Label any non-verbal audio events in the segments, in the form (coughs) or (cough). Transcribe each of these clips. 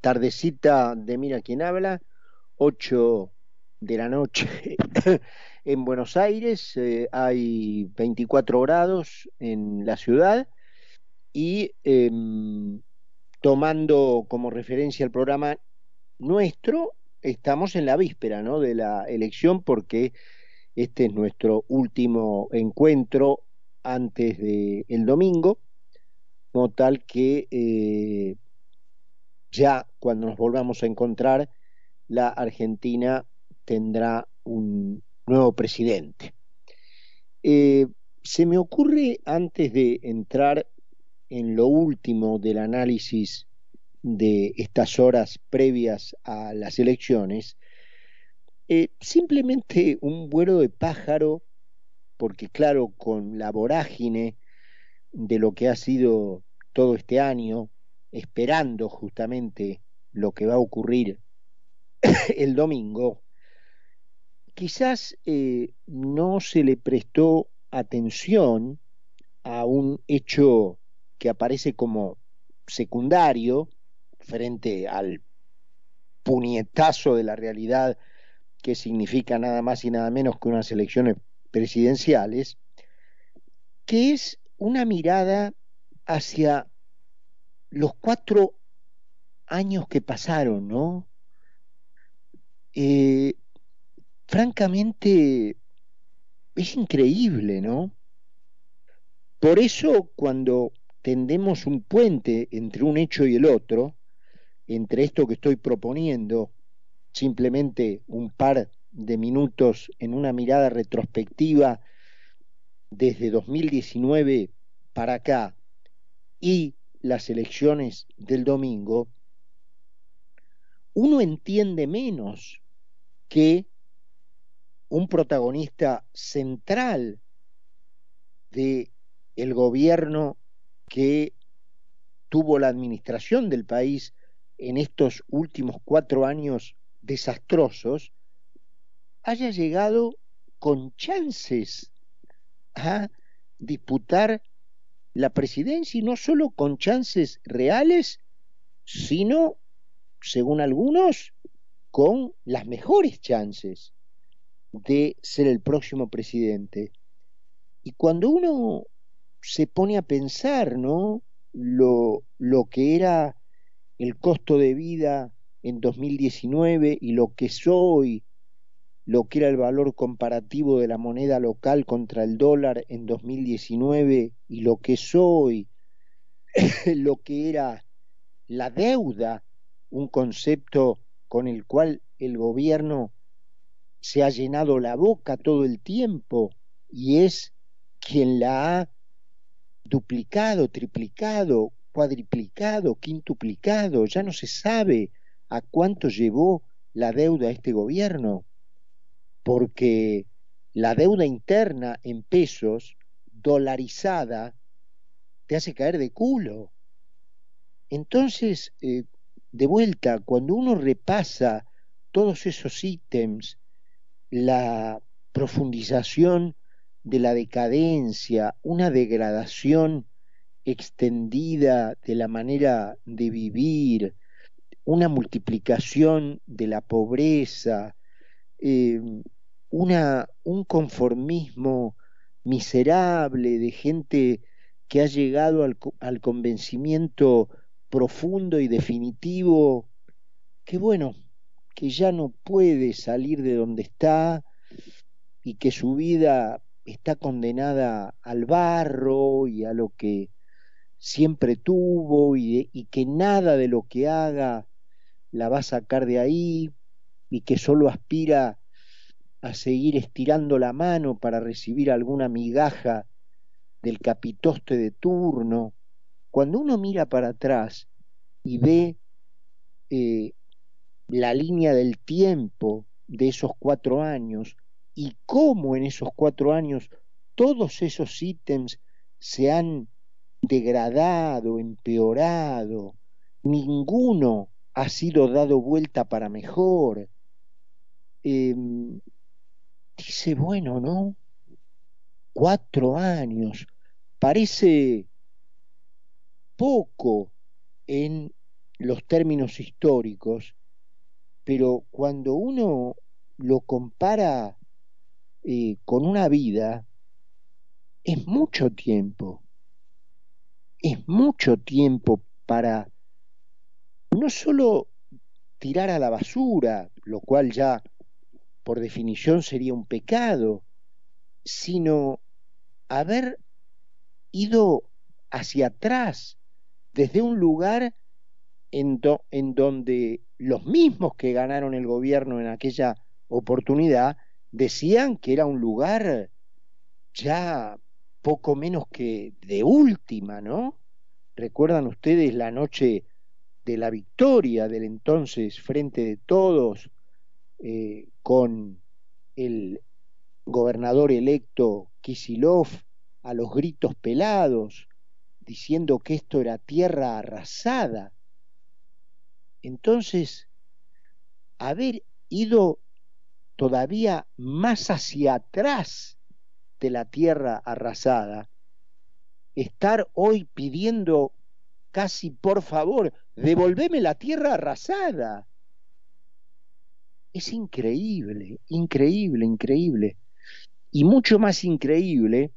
tardecita de Mira quién habla, 8 de la noche (laughs) en Buenos Aires, eh, hay 24 grados en la ciudad y eh, tomando como referencia el programa nuestro, estamos en la víspera ¿no? de la elección porque este es nuestro último encuentro antes del el domingo, como tal que eh, ya cuando nos volvamos a encontrar, la Argentina tendrá un nuevo presidente. Eh, se me ocurre, antes de entrar en lo último del análisis de estas horas previas a las elecciones, eh, simplemente un vuelo de pájaro, porque claro, con la vorágine de lo que ha sido todo este año, esperando justamente lo que va a ocurrir (coughs) el domingo, quizás eh, no se le prestó atención a un hecho que aparece como secundario frente al puñetazo de la realidad que significa nada más y nada menos que unas elecciones presidenciales, que es una mirada hacia los cuatro años que pasaron, ¿no? Eh, francamente, es increíble, ¿no? Por eso cuando tendemos un puente entre un hecho y el otro, entre esto que estoy proponiendo, simplemente un par de minutos en una mirada retrospectiva desde 2019 para acá y las elecciones del domingo, uno entiende menos que un protagonista central de el gobierno que tuvo la administración del país en estos últimos cuatro años desastrosos, haya llegado con chances a disputar la presidencia y no solo con chances reales, sino, según algunos, con las mejores chances de ser el próximo presidente. Y cuando uno se pone a pensar, ¿no? Lo, lo que era el costo de vida en 2019 y lo que es hoy, lo que era el valor comparativo de la moneda local contra el dólar en 2019 y lo que es hoy, (laughs) lo que era la deuda, un concepto con el cual el gobierno se ha llenado la boca todo el tiempo y es quien la ha duplicado, triplicado, cuadriplicado, quintuplicado, ya no se sabe a cuánto llevó la deuda a este gobierno, porque la deuda interna en pesos, dolarizada, te hace caer de culo. Entonces, eh, de vuelta, cuando uno repasa todos esos ítems, la profundización de la decadencia, una degradación extendida de la manera de vivir, una multiplicación de la pobreza, eh, una, un conformismo miserable de gente que ha llegado al, al convencimiento profundo y definitivo que bueno, que ya no puede salir de donde está y que su vida está condenada al barro y a lo que siempre tuvo y, y, que nada de lo que haga la va a sacar de ahí y que solo aspira a seguir estirando la mano para recibir alguna migaja del capitoste de turno. Cuando uno mira para atrás y ve eh, la línea del tiempo de esos cuatro años y cómo en esos cuatro años todos esos ítems se han degradado, empeorado, ninguno ha sido dado vuelta para mejor. Eh, dice, bueno, ¿no? Cuatro años, parece poco en los términos históricos, pero cuando uno lo compara eh, con una vida, es mucho tiempo, es mucho tiempo para no solo tirar a la basura, lo cual ya por definición sería un pecado, sino haber ido hacia atrás, desde un lugar en, en, donde los mismos que ganaron el gobierno en aquella oportunidad decían que era un lugar ya poco menos que de última, ¿no? ¿Recuerdan ustedes la noche de la victoria del entonces Frente de Todos eh, con el gobernador electo Kisilov a los gritos pelados, diciendo que esto era tierra arrasada. Entonces, haber ido todavía más hacia atrás de la tierra arrasada, estar hoy pidiendo casi por favor, devolveme la tierra arrasada. Es increíble, increíble, increíble. Y mucho más increíble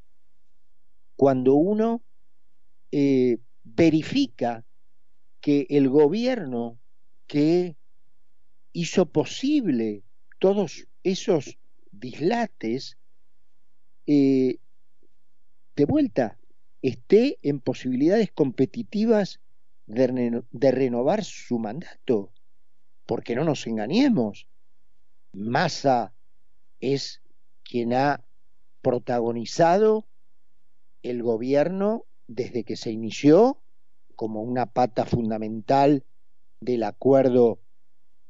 cuando uno eh, verifica que el gobierno que hizo posible todos esos dislates, eh, de vuelta, esté en posibilidades competitivas de, de, renovar su mandato. Porque no nos engañemos, Massa es quien ha protagonizado el gobierno desde que se inició como una pata fundamental del acuerdo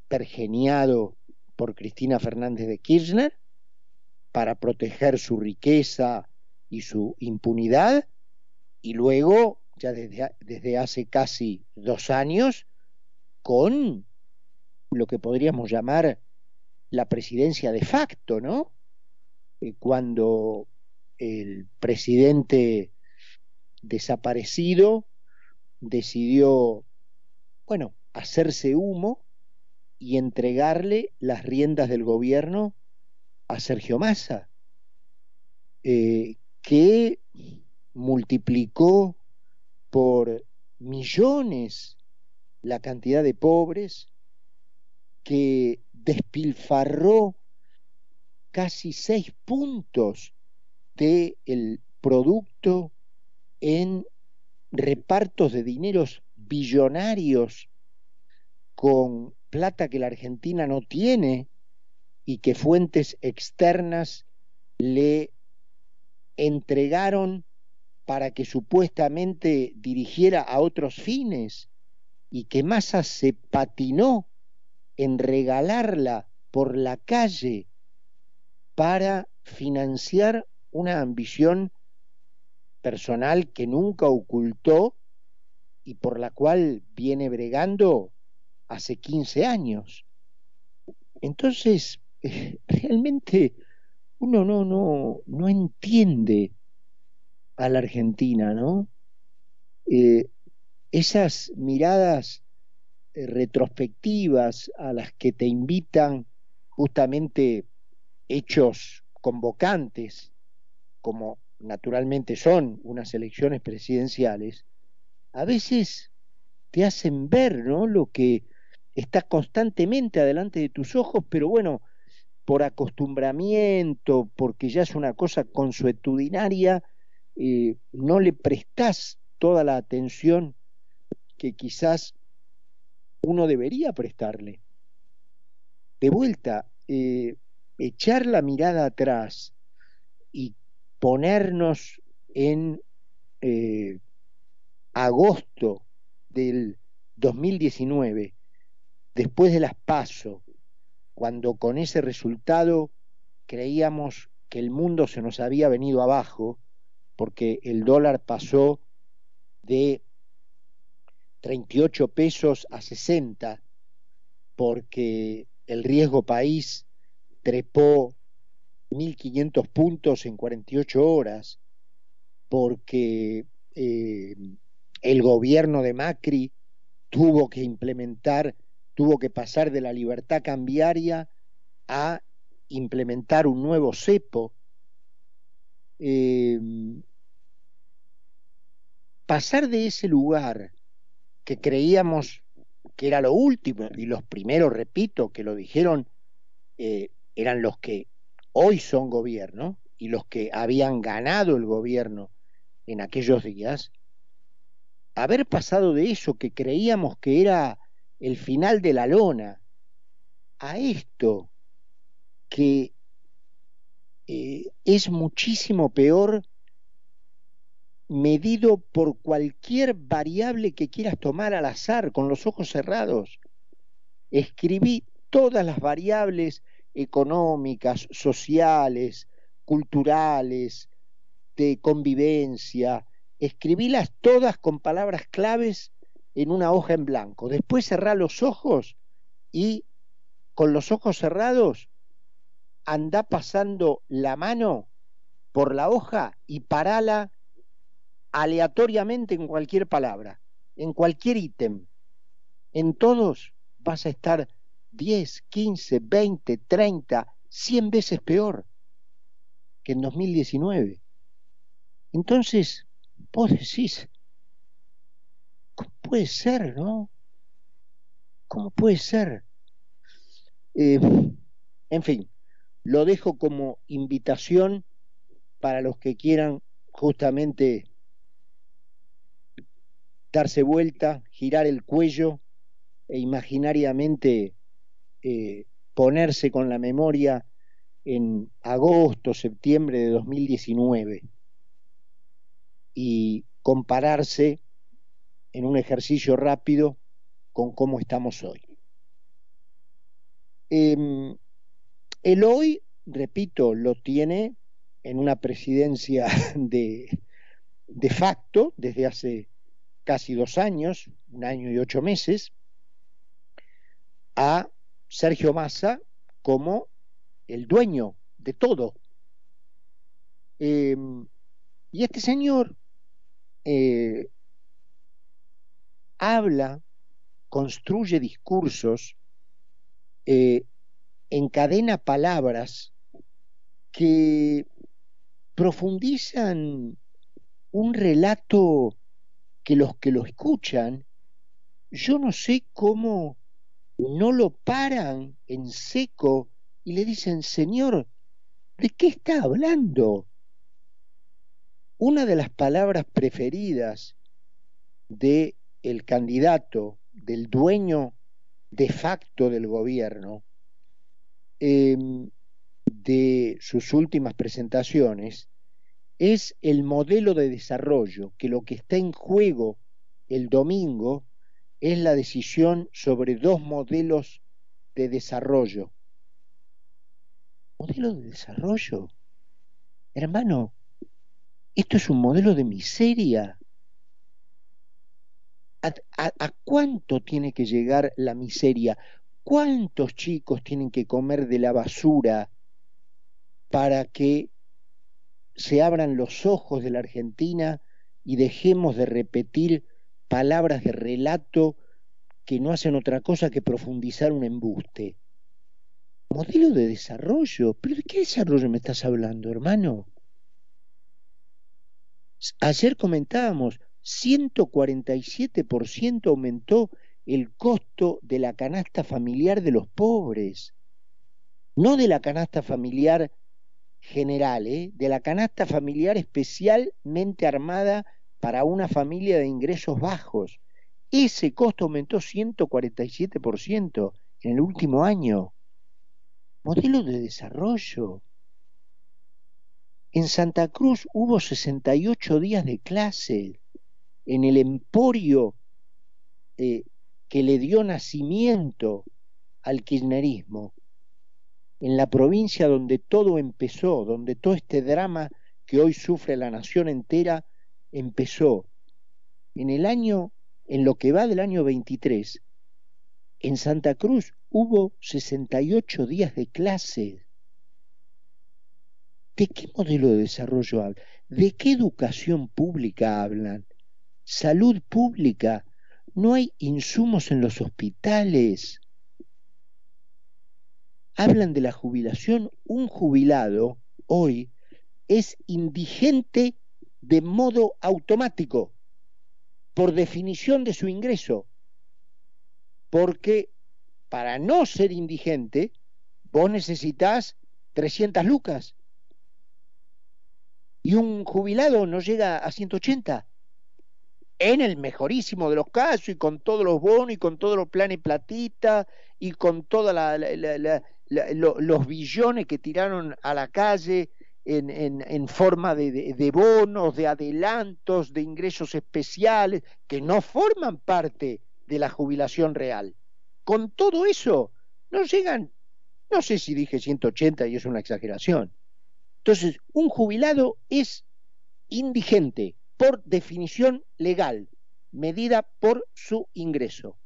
pergeniado por Cristina Fernández de Kirchner para proteger su riqueza y su impunidad. Y luego, ya desde, desde hace casi dos años, con lo que podríamos llamar la presidencia de facto, ¿no? Eh, cuando el presidente desaparecido decidió, bueno, hacerse humo y entregarle las riendas del gobierno a Sergio Massa, eh, que multiplicó por millones la cantidad de pobres, que despilfarró casi seis puntos del el producto en repartos de dineros billonarios con plata que la Argentina no tiene y que fuentes externas le entregaron para que supuestamente dirigiera a otros fines y que Massa se patinó en regalarla por la calle para financiar una ambición personal que nunca ocultó y por la cual viene bregando hace 15 años. Entonces, (laughs) realmente uno no, no, no entiende a la Argentina, ¿no? Eh, esas miradas retrospectivas a las que te invitan justamente hechos convocantes, como naturalmente son unas elecciones presidenciales, a veces te hacen ver ¿no? lo que está constantemente adelante de tus ojos, pero bueno, por acostumbramiento, porque ya es una cosa consuetudinaria, eh, no le prestás toda la atención que quizás uno debería prestarle. De vuelta, eh, echar la mirada atrás y ponernos en eh, agosto del 2019, después de las PASO, cuando con ese resultado creíamos que el mundo se nos había venido abajo, porque el dólar pasó de 38 pesos a 60, porque el riesgo país trepó 1.500 puntos en 48 horas, porque eh, el gobierno de Macri tuvo que implementar, tuvo que pasar de la libertad cambiaria a implementar un nuevo cepo. Eh, pasar de ese lugar que creíamos que era lo último, y los primeros, repito, que lo dijeron, eh, eran los que hoy son gobierno y los que habían ganado el gobierno en aquellos días, haber pasado de eso que creíamos que era el final de la lona a esto que eh, es muchísimo peor medido por cualquier variable que quieras tomar al azar, con los ojos cerrados. Escribí todas las variables económicas, sociales, culturales, de convivencia, escribílas todas con palabras claves en una hoja en blanco. Después cerrá los ojos y con los ojos cerrados anda pasando la mano por la hoja y parala aleatoriamente en cualquier palabra, en cualquier ítem. En todos vas a estar 10, 15, 20, 30, 100 veces peor que en 2019. Entonces, vos decís, ¿cómo puede ser, no? ¿Cómo puede ser? Eh, en fin, lo dejo como invitación para los que quieran justamente darse vuelta, girar el cuello e imaginariamente eh, ponerse con la memoria en agosto, septiembre de 2019 y compararse en un ejercicio rápido con cómo estamos hoy. Em, el hoy, repito, lo tiene en una presidencia (laughs) de, de facto desde hace casi dos años, un año y ocho meses, a Sergio Massa como el dueño de todo. Em, y este señor eh, habla, construye discursos, eh, encadena palabras que profundizan un relato que los que lo escuchan, yo no sé cómo no lo paran en seco y le dicen, Señor, ¿de qué está hablando? Una de las palabras preferidas de el candidato, del dueño de facto del gobierno, em, de sus últimas presentaciones, es el modelo de desarrollo, que lo que está en juego el domingo es la decisión sobre dos modelos de desarrollo. ¿Modelo de desarrollo? Hermano, esto es un modelo de miseria. ¿A, cuánto tiene que llegar la miseria? ¿Cuántos chicos tienen que comer de la basura para que se abran los ojos de la Argentina y dejemos de repetir palabras de relato que no hacen otra cosa que profundizar un embuste. Modelo de desarrollo. ¿Pero de qué desarrollo me estás hablando, hermano? Ayer comentábamos, 147% aumentó el costo de la canasta familiar de los pobres, no de la canasta familiar general, ¿eh? de la canasta familiar especialmente armada para una familia de ingresos bajos. Ese costo aumentó 147% en el último año. Modelo de desarrollo. En Santa Cruz hubo 68 días de clase en el emporio eh, que le dio nacimiento al kirchnerismo en la provincia donde todo empezó, donde todo este drama que hoy sufre la nación entera empezó. En el año, en lo que va del año 23, en Santa Cruz hubo 68 días de clase. ¿De qué modelo de desarrollo hablan? ¿De qué educación pública hablan? ¿Salud pública? no hay insumos en los hospitales. Hablan de la jubilación. Un jubilado hoy es indigente de modo automático, por definición de su ingreso. Porque para no ser indigente, vos necesitas 300 lucas. Y un jubilado no llega a 180 en el mejorísimo de los casos y con todos los bonos y con todos los planes platita y con todos los billones que tiraron a la calle en, en, forma de, de, bonos, de adelantos, de ingresos especiales, que no forman parte de la jubilación real. Con todo eso, no llegan, no sé si dije 180 y es una exageración. Entonces, un jubilado es indigente, por definición legal, medida por su ingreso.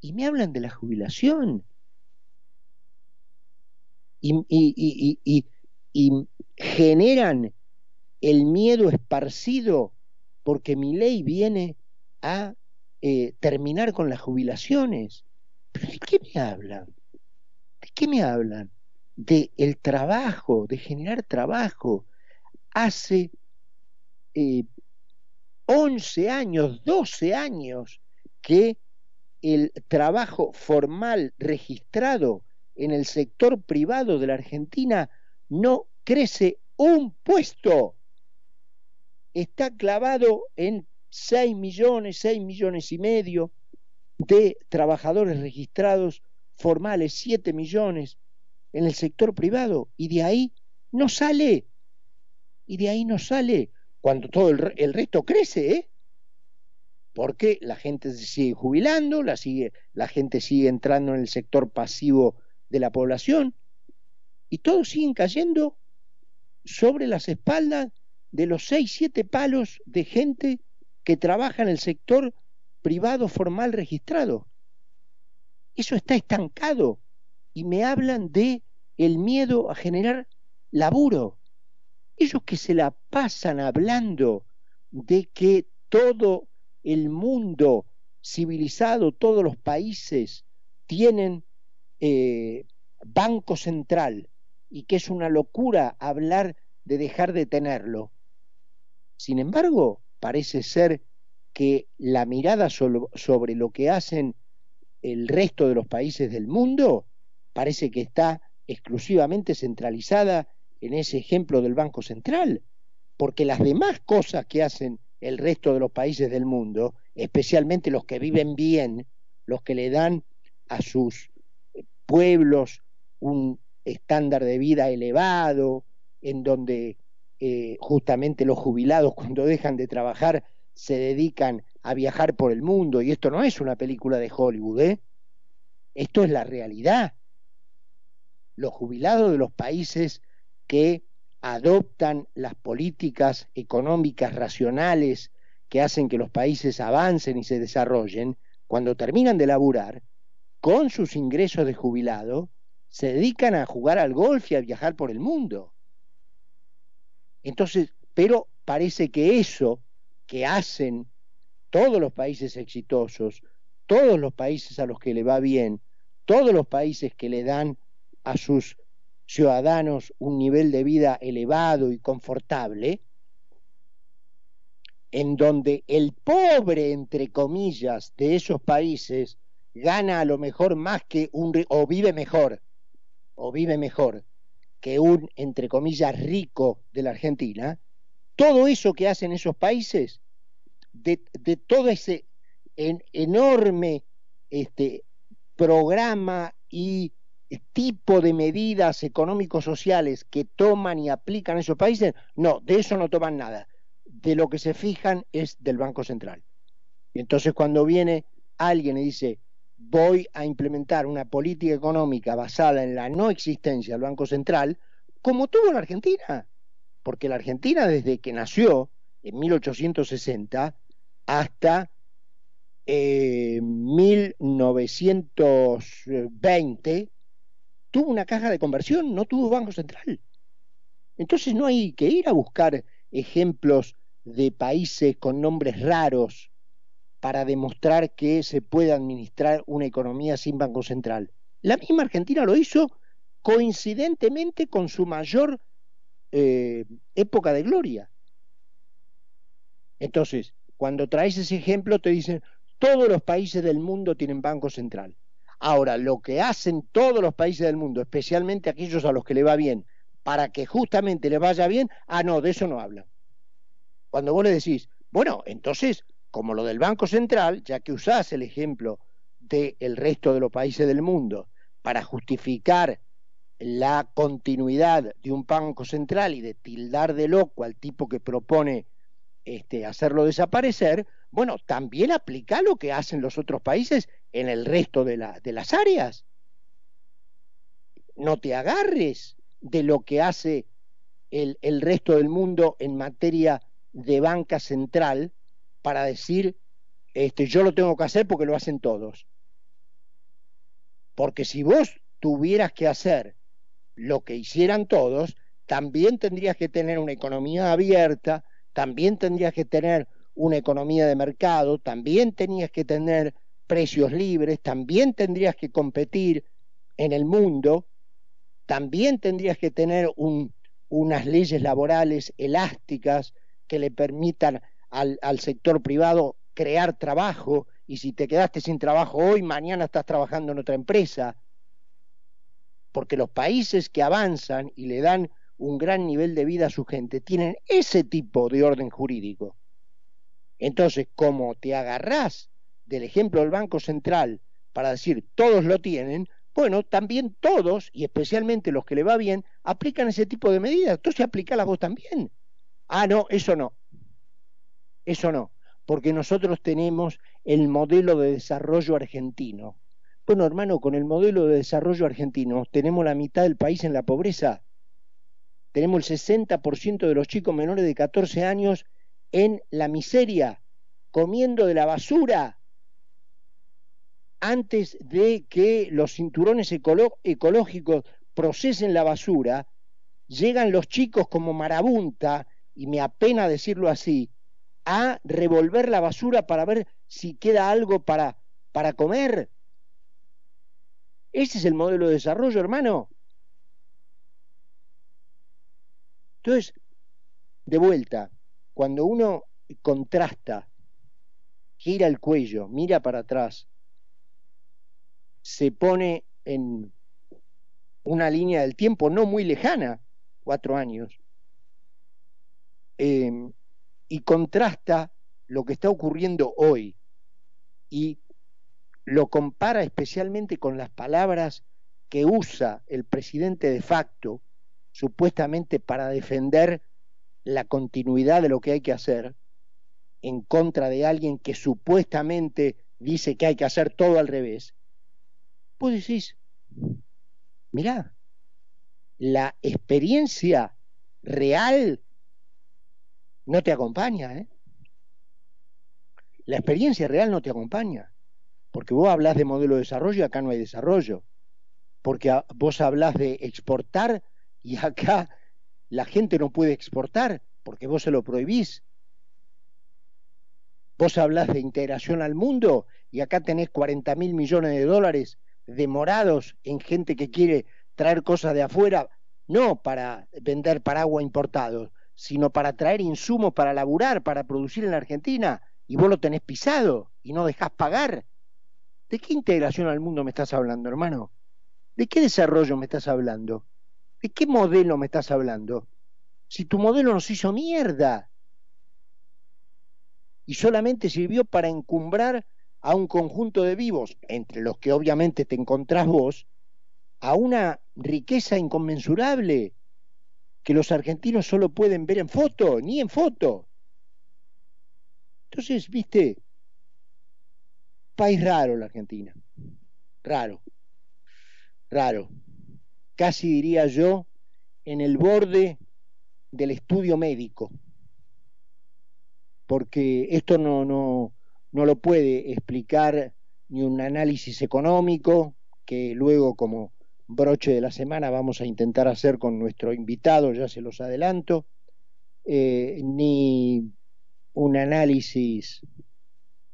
Y me hablan de la jubilación. Y, generan el miedo esparcido porque mi ley viene a eh, terminar con las jubilaciones. ¿Pero de qué me hablan? ¿De qué me hablan? De el trabajo, de generar trabajo. Hace eh, 11 años, 12 años que el trabajo formal registrado en el sector privado de la Argentina no crece un puesto. Está clavado en 6 millones, 6 millones y medio de trabajadores registrados formales, 7 millones en el sector privado, y de ahí no sale. Y de ahí no sale cuando todo el, resto crece, ¿eh? Porque la gente se sigue jubilando, la, sigue, la gente sigue entrando en el sector pasivo de la población y todos siguen cayendo sobre las espaldas de los seis, siete palos de gente que trabaja en el sector privado formal registrado. Eso está estancado y me hablan de el miedo a generar laburo ellos que se la pasan hablando de que todo el mundo civilizado, todos los países tienen eh, banco central y que es una locura hablar de dejar de tenerlo. Sin embargo, parece ser que la mirada sobre lo que hacen el resto de los países del mundo parece que está exclusivamente centralizada en ese ejemplo del Banco Central, porque las demás cosas que hacen el resto de los países del mundo, especialmente los que viven bien, los que le dan a sus pueblos un estándar de vida elevado, en donde eh, justamente los jubilados (laughs) cuando dejan de trabajar se dedican a viajar por el mundo, y esto no es una película de Hollywood, ¿eh? esto es la realidad. Los jubilados de los países que adoptan las políticas económicas racionales que hacen que los países avancen y se desarrollen, cuando terminan de laburar, con sus ingresos de jubilado, se dedican a jugar al golf y a viajar por el mundo. Entonces, pero parece que eso que hacen todos los países exitosos, todos los países a los que le va bien, todos los países que le dan a sus ciudadanos un nivel de vida elevado y confortable, en donde el pobre, entre comillas, de esos países gana a lo mejor más que un, o vive mejor, o vive mejor que un, entre comillas, rico de la Argentina, todo eso que hacen esos países, de, de todo ese enorme este, programa y tipo de medidas económicos sociales que toman y aplican esos países, no, de eso no toman nada. De lo que se fijan es del Banco Central. Y entonces cuando viene alguien y dice, voy a implementar una política económica basada en la no existencia del Banco Central, como tuvo la Argentina, porque la Argentina desde que nació en 1860 hasta 1920 eh, tuvo una caja de conversión, no tuvo banco central. Entonces no hay que ir a buscar ejemplos de países con nombres raros para demostrar que se puede administrar una economía sin Banco Central. La misma Argentina lo hizo coincidentemente con su mayor eh, época de gloria. Entonces, cuando traes ese ejemplo, te dicen, todos los países del mundo tienen Banco Central. Ahora, lo que hacen todos los países del mundo, especialmente aquellos a los que le va bien, para que justamente le vaya bien, ah, no, de eso no hablan. Cuando vos le decís, bueno, entonces, como lo del Banco Central, ya que usás el ejemplo del resto de los países del mundo para justificar la continuidad de un banco central y de tildar de loco al tipo que propone este, hacerlo desaparecer, bueno, también aplica lo que hacen los otros países en el resto de, la, de las áreas. No te agarres de lo que hace el, el resto del mundo en materia de banca central para decir, este, yo lo tengo que hacer porque lo hacen todos. Porque si vos tuvieras que hacer lo que hicieran todos, también tendrías que tener una economía abierta, también tendrías que tener una economía de mercado, también tenías que tener precios libres, también tendrías que competir en el mundo, también tendrías que tener un, unas leyes laborales elásticas que le permitan al, sector privado crear trabajo y si te quedaste sin trabajo hoy, mañana estás trabajando en otra empresa. Porque los países que avanzan y le dan un gran nivel de vida a su gente tienen ese tipo de orden jurídico. Entonces, como te agarrás del ejemplo del Banco Central para decir todos lo tienen, bueno, también todos, y especialmente los que le va bien, aplican ese tipo de medidas. Entonces, la vos también. Ah, no, eso no. Eso no, porque nosotros tenemos el modelo de desarrollo argentino. Bueno, hermano, con el modelo de desarrollo argentino tenemos la mitad del país en la pobreza. Tenemos el 60% de los chicos menores de 14 años en la miseria, comiendo de la basura, antes de que los cinturones ecológicos procesen la basura, llegan los chicos como marabunta, y me apena decirlo así, a revolver la basura para ver si queda algo para, para comer. Ese es el modelo de desarrollo, hermano. Entonces, de vuelta, cuando uno contrasta, gira el cuello, mira para atrás, se pone en una línea del tiempo no muy lejana, cuatro años, em, y contrasta lo que está ocurriendo hoy y lo compara especialmente con las palabras que usa el presidente de facto, supuestamente para defender la continuidad de lo que hay que hacer, en contra de alguien que supuestamente dice que hay que hacer todo al revés, vos decís, mirá, la experiencia real no te acompaña, ¿eh? La experiencia real no te acompaña, porque vos hablas de modelo de desarrollo y acá no hay desarrollo, porque vos hablas de exportar y acá la gente no puede exportar porque vos se lo prohibís. Vos hablas de integración al mundo y acá tenés 40 mil millones de dólares demorados en gente que quiere traer cosas de afuera, no para vender paraguas importados, sino para traer insumos para laburar, para producir en la Argentina, y vos lo tenés pisado y no dejás pagar. ¿De qué integración al mundo me estás hablando, hermano? ¿De qué desarrollo me estás hablando? ¿De qué modelo me estás hablando? Si tu modelo nos hizo mierda y solamente sirvió para encumbrar a un conjunto de vivos, entre los que obviamente te encontrás vos, a una riqueza inconmensurable que los argentinos solo pueden ver en foto, ni en foto. Entonces, viste, país raro la Argentina, raro, raro, casi diría yo, en el borde del estudio médico, porque esto no, no, no lo puede explicar ni un análisis económico, que luego como broche de la semana vamos a intentar hacer con nuestro invitado, ya se los adelanto, eh, ni un análisis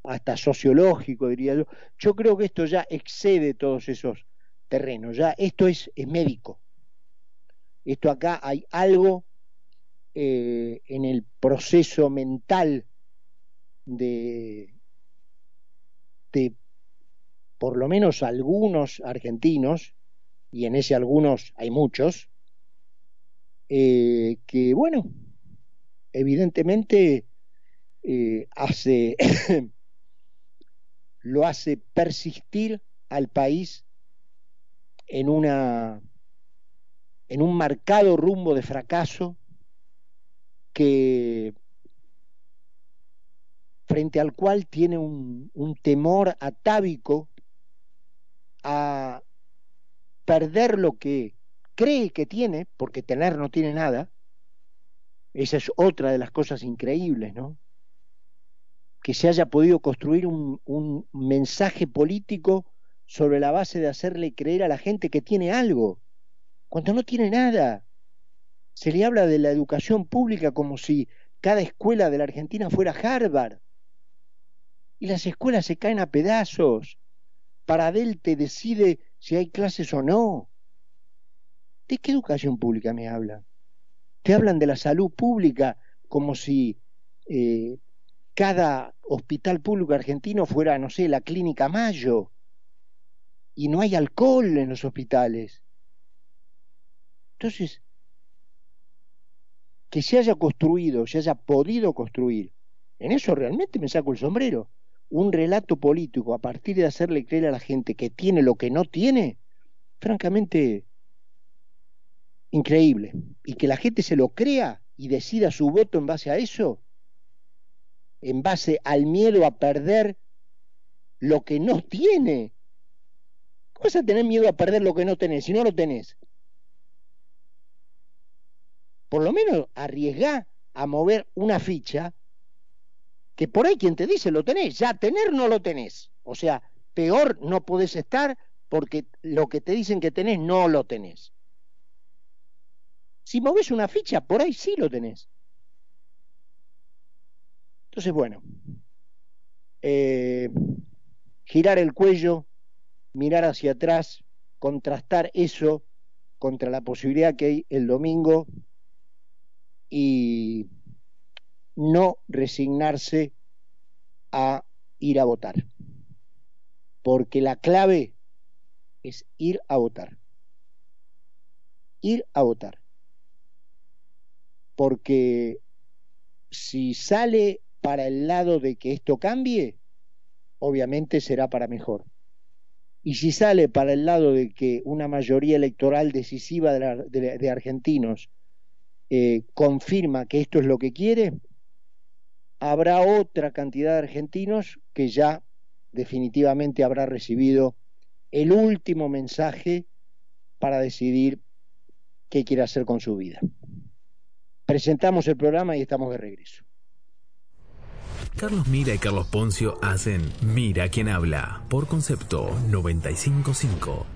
hasta sociológico, diría yo. Yo creo que esto ya excede todos esos terrenos, ya esto es, médico. Esto acá hay algo eh, en el proceso mental de, de por lo menos algunos argentinos, y en ese algunos hay muchos, eh, que bueno, evidentemente eh, hace (coughs) lo hace persistir al país en una en un marcado rumbo de fracaso que frente al cual tiene un, un temor atávico a perder lo que cree que tiene, porque tener no tiene nada, esa es otra de las cosas increíbles, ¿no? Que se haya podido construir un, mensaje político sobre la base de hacerle creer a la gente que tiene algo, cuando no tiene nada. Se le habla de la educación pública como si cada escuela de la Argentina fuera Harvard. Y las escuelas se caen a pedazos. Paradelte decide si hay clases o no. ¿De qué educación pública me habla? Te hablan de la salud pública como si eh, cada hospital público argentino fuera, no sé, la clínica Mayo. Y no hay alcohol en los hospitales. Entonces, que se haya construido, se haya podido construir, en eso realmente me saco el sombrero, un relato político a partir de hacerle creer a la gente que tiene lo que no tiene, francamente increíble. Y que la gente se lo crea y decida su voto en base a eso, en base al miedo a perder lo que no tiene. ¿Cómo vas a tener miedo a perder lo que no tenés si no lo tenés? Por lo menos arriesgá a mover una ficha que por ahí quien te dice lo tenés, ya tener no lo tenés. O sea, peor no podés estar porque lo que te dicen que tenés no lo tenés. Si moves una ficha, por ahí sí lo tenés. Entonces, bueno, eh, girar el cuello, mirar hacia atrás, contrastar eso contra la posibilidad que hay el domingo y no resignarse a ir a votar. Porque la clave es ir a votar. Ir a votar porque si sale para el lado de que esto cambie, obviamente será para mejor. Y si sale para el lado de que una mayoría electoral decisiva de, argentinos eh, confirma que esto es lo que quiere, habrá otra cantidad de argentinos que ya definitivamente habrá recibido el último mensaje para decidir qué quiere hacer con su vida presentamos el programa y estamos de regreso. Carlos Mira y Carlos Poncio hacen Mira quien habla por concepto 955.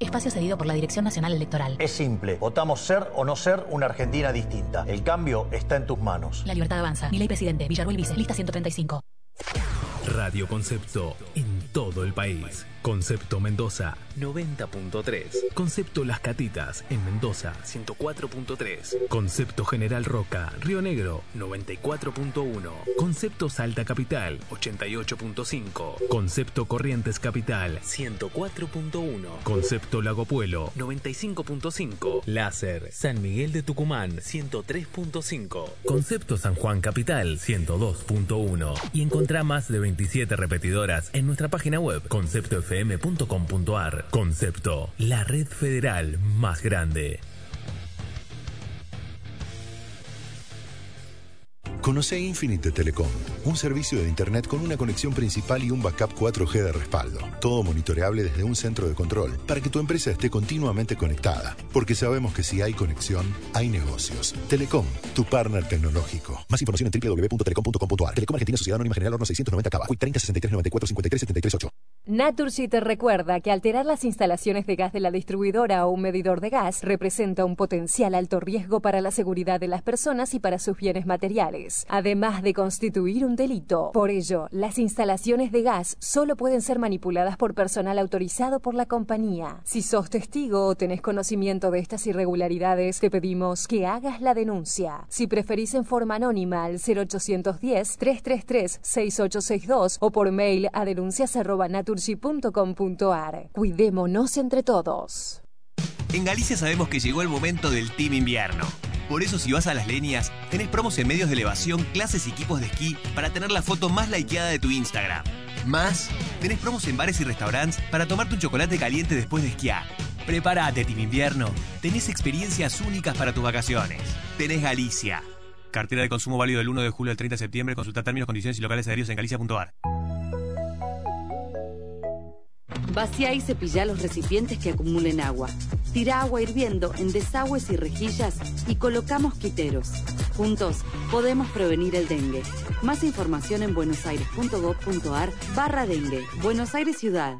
Espacio cedido por la Dirección Nacional Electoral. Es simple. Votamos ser o no ser una Argentina distinta. El cambio está en tus manos. La libertad avanza. Mi ley presidente. Villarruel Vice. Lista 135. Radio Concepto en todo el país. Concepto Mendoza 90.3. Concepto Las Catitas en Mendoza 104.3. Concepto General Roca, Río Negro 94.1. Concepto Salta Capital 88.5. Concepto Corrientes Capital 104.1. Concepto Lago Puelo 95.5. Láser San Miguel de Tucumán 103.5. Concepto San Juan Capital 102.1. Y encontrá más de 27 repetidoras en nuestra página web Concepto fm.com.ar. Concepto, la red federal más grande. Conoce Infinite Telecom, un servicio de Internet con una conexión principal y un backup 4G de respaldo. Todo monitoreable desde un centro de control para que tu empresa esté continuamente conectada. Porque sabemos que si hay conexión, hay negocios. Telecom, tu partner tecnológico. Más información en www.telecom.com.ar. Telecom Argentina Sociedad Anónima General Horno 690 Cava. 30 63 94 53 73 8. Naturgy te recuerda que alterar las instalaciones de gas de la distribuidora o un medidor de gas representa un potencial alto riesgo para la seguridad de las personas y para sus bienes materiales, además de constituir un delito. Por ello, las instalaciones de gas solo pueden ser manipuladas por personal autorizado por la compañía. Si sos testigo o tenés conocimiento de estas irregularidades, te pedimos que hagas la denuncia. Si preferís en forma anónima al 0810 333 6862 o por mail a denuncias@naturgy.com.ar. Cuidémonos entre todos. En Galicia sabemos que llegó el momento del Team Invierno. Por eso si vas a las leñas, tenés promos en medios de elevación, clases y equipos de esquí para tener la foto más likeada de tu Instagram. Más, tenés promos en bares y restaurantes para tomarte un chocolate caliente después de esquiar. Prepárate, Team Invierno. Tenés experiencias únicas para tus vacaciones. Tenés Galicia. Cartera de consumo válido del 1 de julio al 30 de septiembre. Consulta términos, condiciones y locales adheridos en galicia.ar. Vacía y cepilla los recipientes que acumulen agua. Tira agua hirviendo en desagües y rejillas y colocamos quiteros. Juntos podemos prevenir el dengue. Más información en buenosaires.gov.ar barra dengue. Buenos Aires Ciudad.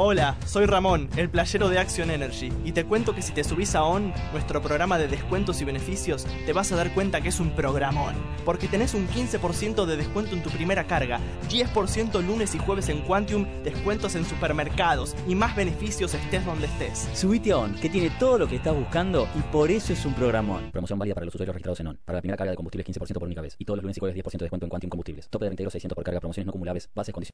Hola, soy Ramón, el playero de Action Energy, y te cuento que si te subís a ON, nuestro programa de descuentos y beneficios, te vas a dar cuenta que es un programón, porque tenés un 15% de descuento en tu primera carga, 10% lunes y jueves en Quantium, descuentos en supermercados y más beneficios estés donde estés. Subite a ON, que tiene todo lo que estás buscando y por eso es un programón. Promoción válida para los usuarios registrados en ON. Para la primera carga de combustibles 15% por única vez y todos los lunes y jueves 10% de descuento en Quantium Combustibles. Tope de 22 600 por carga, promociones no acumulables, bases condiciones.